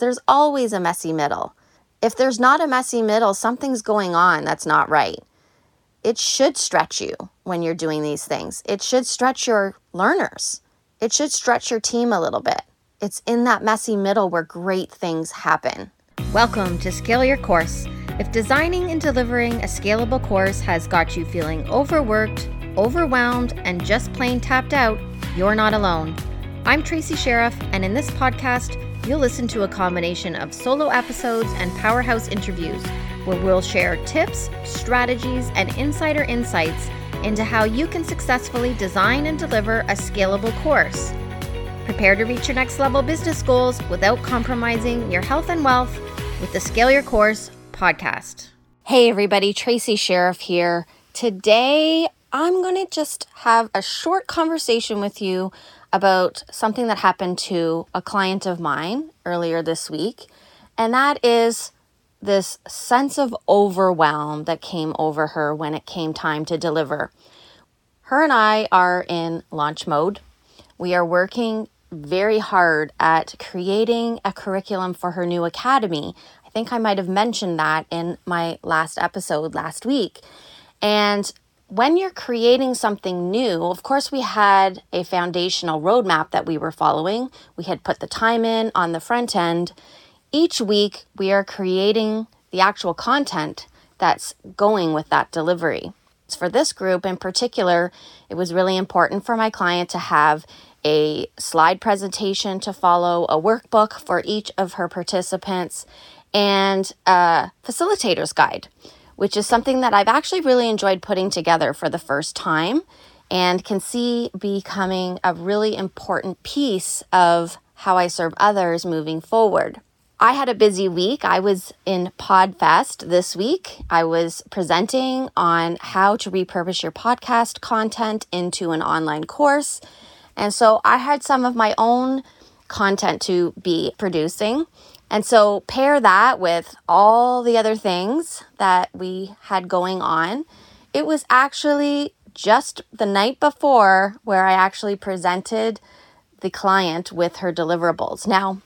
there's always a messy middle. If there's not a messy middle, something's going on that's not right. It should stretch you when you're doing these things. It should stretch your learners. It should stretch your team a little bit. It's in that messy middle where great things happen. Welcome to Scale Your Course. If designing and delivering a scalable course has got you feeling overworked, overwhelmed, and just plain tapped out, you're not alone. I'm Tracy Sheriff, and in this podcast, you'll listen to a combination of solo episodes and powerhouse interviews where we'll share tips, strategies, and insider insights into how you can successfully design and deliver a scalable course. Prepare to reach your next level business goals without compromising your health and wealth with the Scale Your Course podcast. Hey, everybody, Tracy Sheriff here. Today, I'm going to just have a short conversation with you about something that happened to a client of mine earlier this week, and that is this sense of overwhelm that came over her when it came time to deliver. Her and I are in launch mode. We are working very hard at creating a curriculum for her new academy. I think I might have mentioned that in my last episode last week. And when you're creating something new, of course, we had a foundational roadmap that we were following. We had put the time in on the front end. Each week, we are creating the actual content that's going with that delivery. For this group in particular, it was really important for my client to have a slide presentation to follow, a workbook for each of her participants, and a facilitator's guide which is something that I've actually really enjoyed putting together for the first time and can see becoming a really important piece of how I serve others moving forward. I had a busy week. I was in PodFest this week. I was presenting on how to repurpose your podcast content into an online course. And so I had some of my own content to be producing. And so pair that with all the other things that we had going on. It was actually just the night before where I actually presented the client with her deliverables. Now,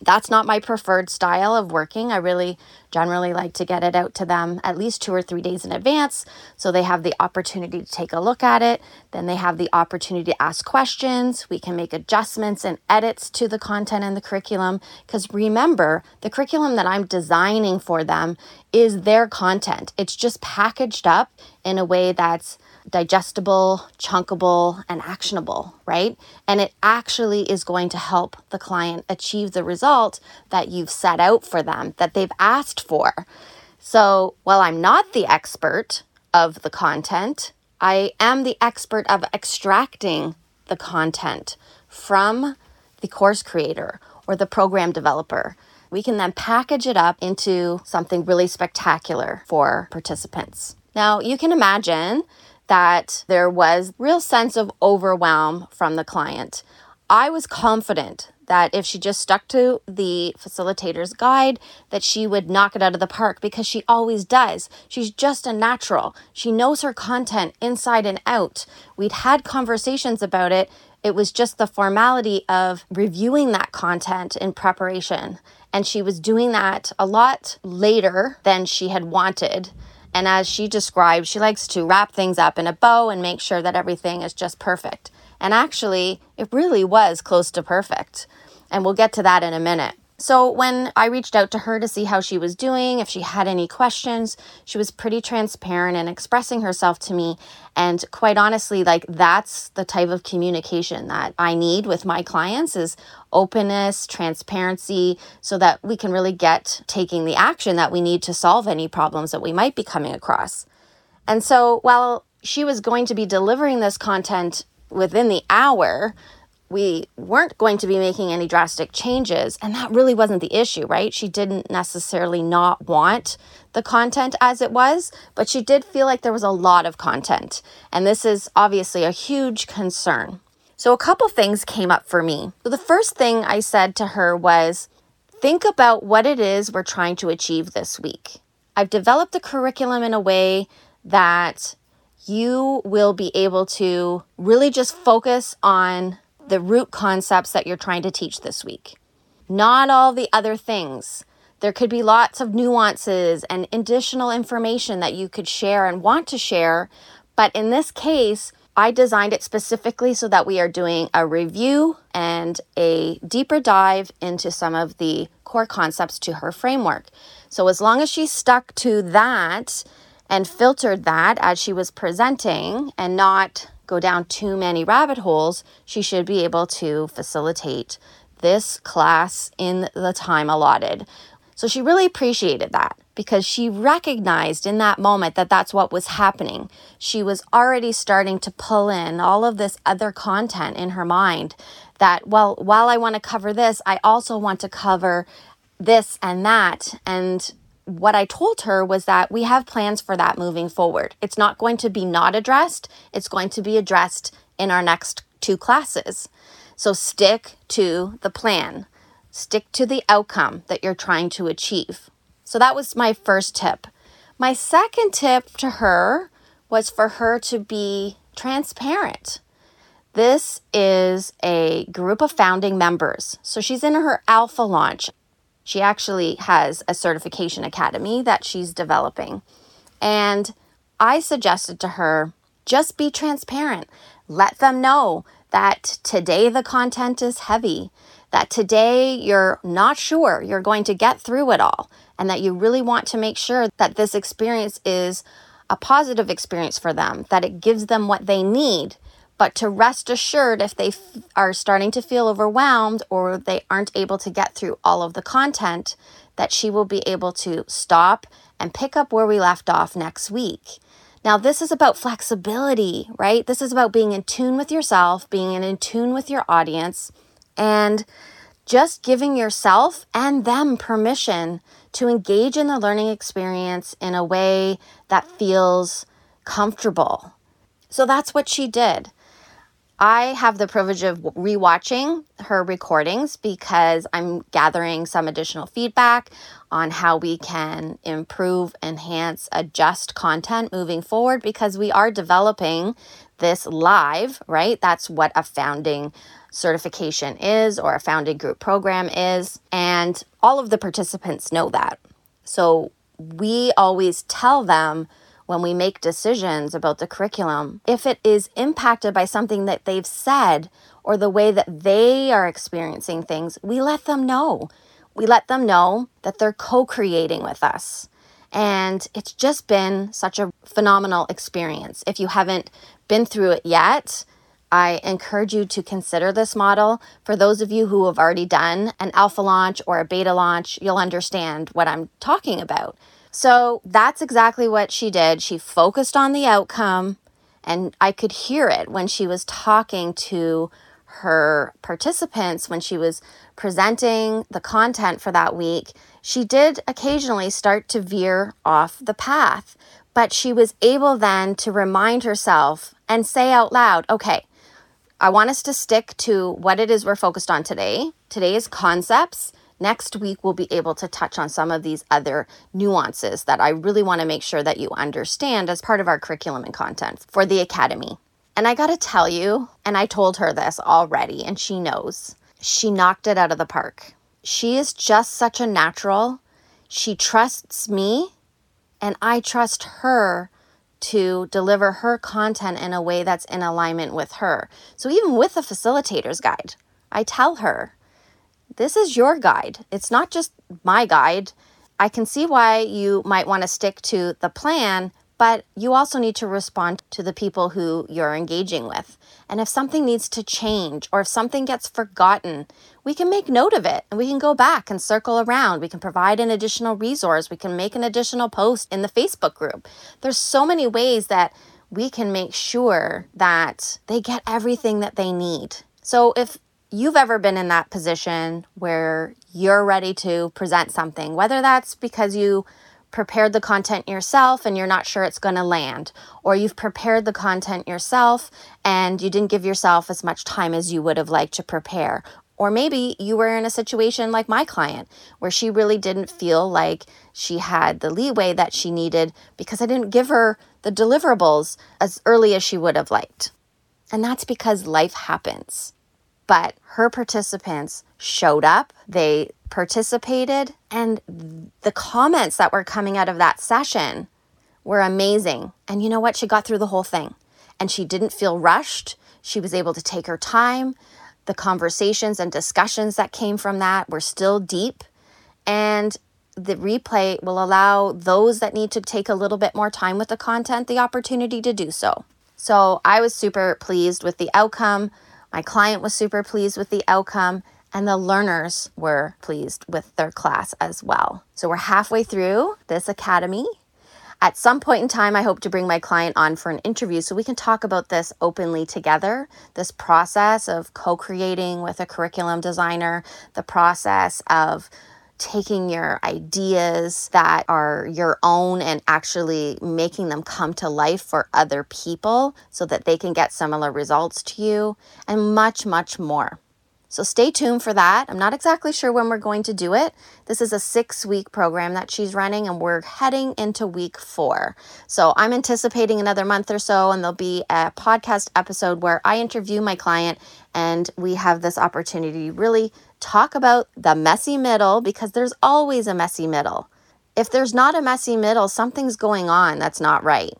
that's not my preferred style of working. I really generally like to get it out to them at least two or three days in advance so they have the opportunity to take a look at it. Then they have the opportunity to ask questions. We can make adjustments and edits to the content and the curriculum. Because remember, the curriculum that I'm designing for them is their content, it's just packaged up in a way that's digestible, chunkable, and actionable, right? And it actually is going to help the client achieve the result that you've set out for them, that they've asked for. So while I'm not the expert of the content, I am the expert of extracting the content from the course creator or the program developer. We can then package it up into something really spectacular for participants. Now, you can imagine that there was real sense of overwhelm from the client. I was confident that if she just stuck to the facilitator's guide that she would knock it out of the park because she always does. She's just a natural. She knows her content inside and out. We'd had conversations about it. It was just the formality of reviewing that content in preparation. And she was doing that a lot later than she had wanted. And as she described, she likes to wrap things up in a bow and make sure that everything is just perfect. And actually, it really was close to perfect. And we'll get to that in a minute. So, when I reached out to her to see how she was doing, if she had any questions, she was pretty transparent and expressing herself to me. And quite honestly, like that's the type of communication that I need with my clients is openness, transparency, so that we can really get taking the action that we need to solve any problems that we might be coming across. And so, while she was going to be delivering this content within the hour, we weren't going to be making any drastic changes. And that really wasn't the issue, right? She didn't necessarily not want the content as it was, but she did feel like there was a lot of content. And this is obviously a huge concern. So, a couple things came up for me. So the first thing I said to her was think about what it is we're trying to achieve this week. I've developed the curriculum in a way that you will be able to really just focus on the root concepts that you're trying to teach this week. not all the other things. There could be lots of nuances and additional information that you could share and want to share. But in this case, I designed it specifically so that we are doing a review and a deeper dive into some of the core concepts to her framework. So, as long as she stuck to that and filtered that as she was presenting and not go down too many rabbit holes, she should be able to facilitate this class in the time allotted. So she really appreciated that because she recognized in that moment that that's what was happening. She was already starting to pull in all of this other content in her mind that, well, while I want to cover this, I also want to cover this and that. And what I told her was that we have plans for that moving forward. It's not going to be not addressed, it's going to be addressed in our next two classes. So stick to the plan. Stick to the outcome that you're trying to achieve. So that was my first tip. My second tip to her was for her to be transparent. This is a group of founding members. So she's in her alpha launch. She actually has a certification academy that she's developing. And I suggested to her just be transparent. Let them know that today the content is heavy that today you're not sure you're going to get through it all, and that you really want to make sure that this experience is a positive experience for them, that it gives them what they need. But to rest assured, if they f- are starting to feel overwhelmed or they aren't able to get through all of the content, that she will be able to stop and pick up where we left off next week. Now, this is about flexibility, right? This is about being in tune with yourself, being in tune with your audience, and just giving yourself and them permission to engage in the learning experience in a way that feels comfortable. So that's what she did. I have the privilege of rewatching her recordings because I'm gathering some additional feedback on how we can improve, enhance, adjust content moving forward because we are developing this live, right? That's what a founding certification is or a founding group program is. And all of the participants know that. So we always tell them when we make decisions about the curriculum, if it is impacted by something that they've said or the way that they are experiencing things, we let them know. We let them know that they're co creating with us. And it's just been such a phenomenal experience. If you haven't been through it yet, I encourage you to consider this model. For those of you who have already done an alpha launch or a beta launch, you'll understand what I'm talking about. So that's exactly what she did. She focused on the outcome, and I could hear it when she was talking to her participants, when she was presenting the content for that week. She did occasionally start to veer off the path, but she was able then to remind herself and say out loud, okay, I want us to stick to what it is we're focused on today. Today's concepts. Next week, we'll be able to touch on some of these other nuances that I really want to make sure that you understand as part of our curriculum and content for the Academy. And I got to tell you, and I told her this already, and she knows, she knocked it out of the park. She is just such a natural. She trusts me, and I trust her to deliver her content in a way that's in alignment with her. So even with the facilitator's guide, I tell her, this is your guide. It's not just my guide. I can see why you might want to stick to the plan, but you also need to respond to the people who you're engaging with. And if something needs to change or if something gets forgotten, we can make note of it and we can go back and circle around. We can provide an additional resource. We can make an additional post in the Facebook group. There's so many ways that we can make sure that they get everything that they need. So if you've ever been in that position where you're ready to present something, whether that's because you prepared the content yourself and you're not sure it's going to land, or you've prepared the content yourself and you didn't give yourself as much time as you would have liked to prepare. Or maybe you were in a situation like my client where she really didn't feel like she had the leeway that she needed because I didn't give her the deliverables as early as she would have liked. And that's because life happens. But her participants showed up, they participated, and the comments that were coming out of that session were amazing. And you know what? She got through the whole thing and she didn't feel rushed. She was able to take her time. The conversations and discussions that came from that were still deep. And the replay will allow those that need to take a little bit more time with the content the opportunity to do so. So I was super pleased with the outcome. My client was super pleased with the outcome, and the learners were pleased with their class as well. So we're halfway through this academy. At some point in time, I hope to bring my client on for an interview so we can talk about this openly together this process of co creating with a curriculum designer, the process of taking your ideas that are your own and actually making them come to life for other people so that they can get similar results to you, and much, much more. So stay tuned for that. I'm not exactly sure when we're going to do it. This is a six week program that she's running, and we're heading into week four. So I'm anticipating another month or so, and there'll be a podcast episode where I interview my client and we have this opportunity really talk about the messy middle because there's always a messy middle. If there's not a messy middle, something's going on that's not right.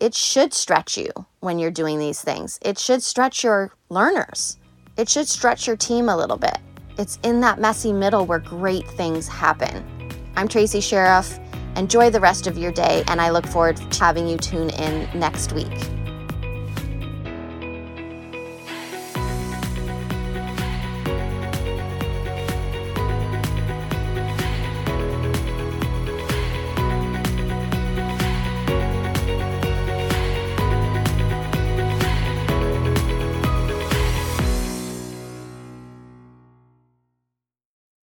It should stretch you when you're doing these things, it should stretch your learners it should stretch your team a little bit. It's in that messy middle where great things happen. I'm Tracy Sheriff. Enjoy the rest of your day, and I look forward to having you tune in next week.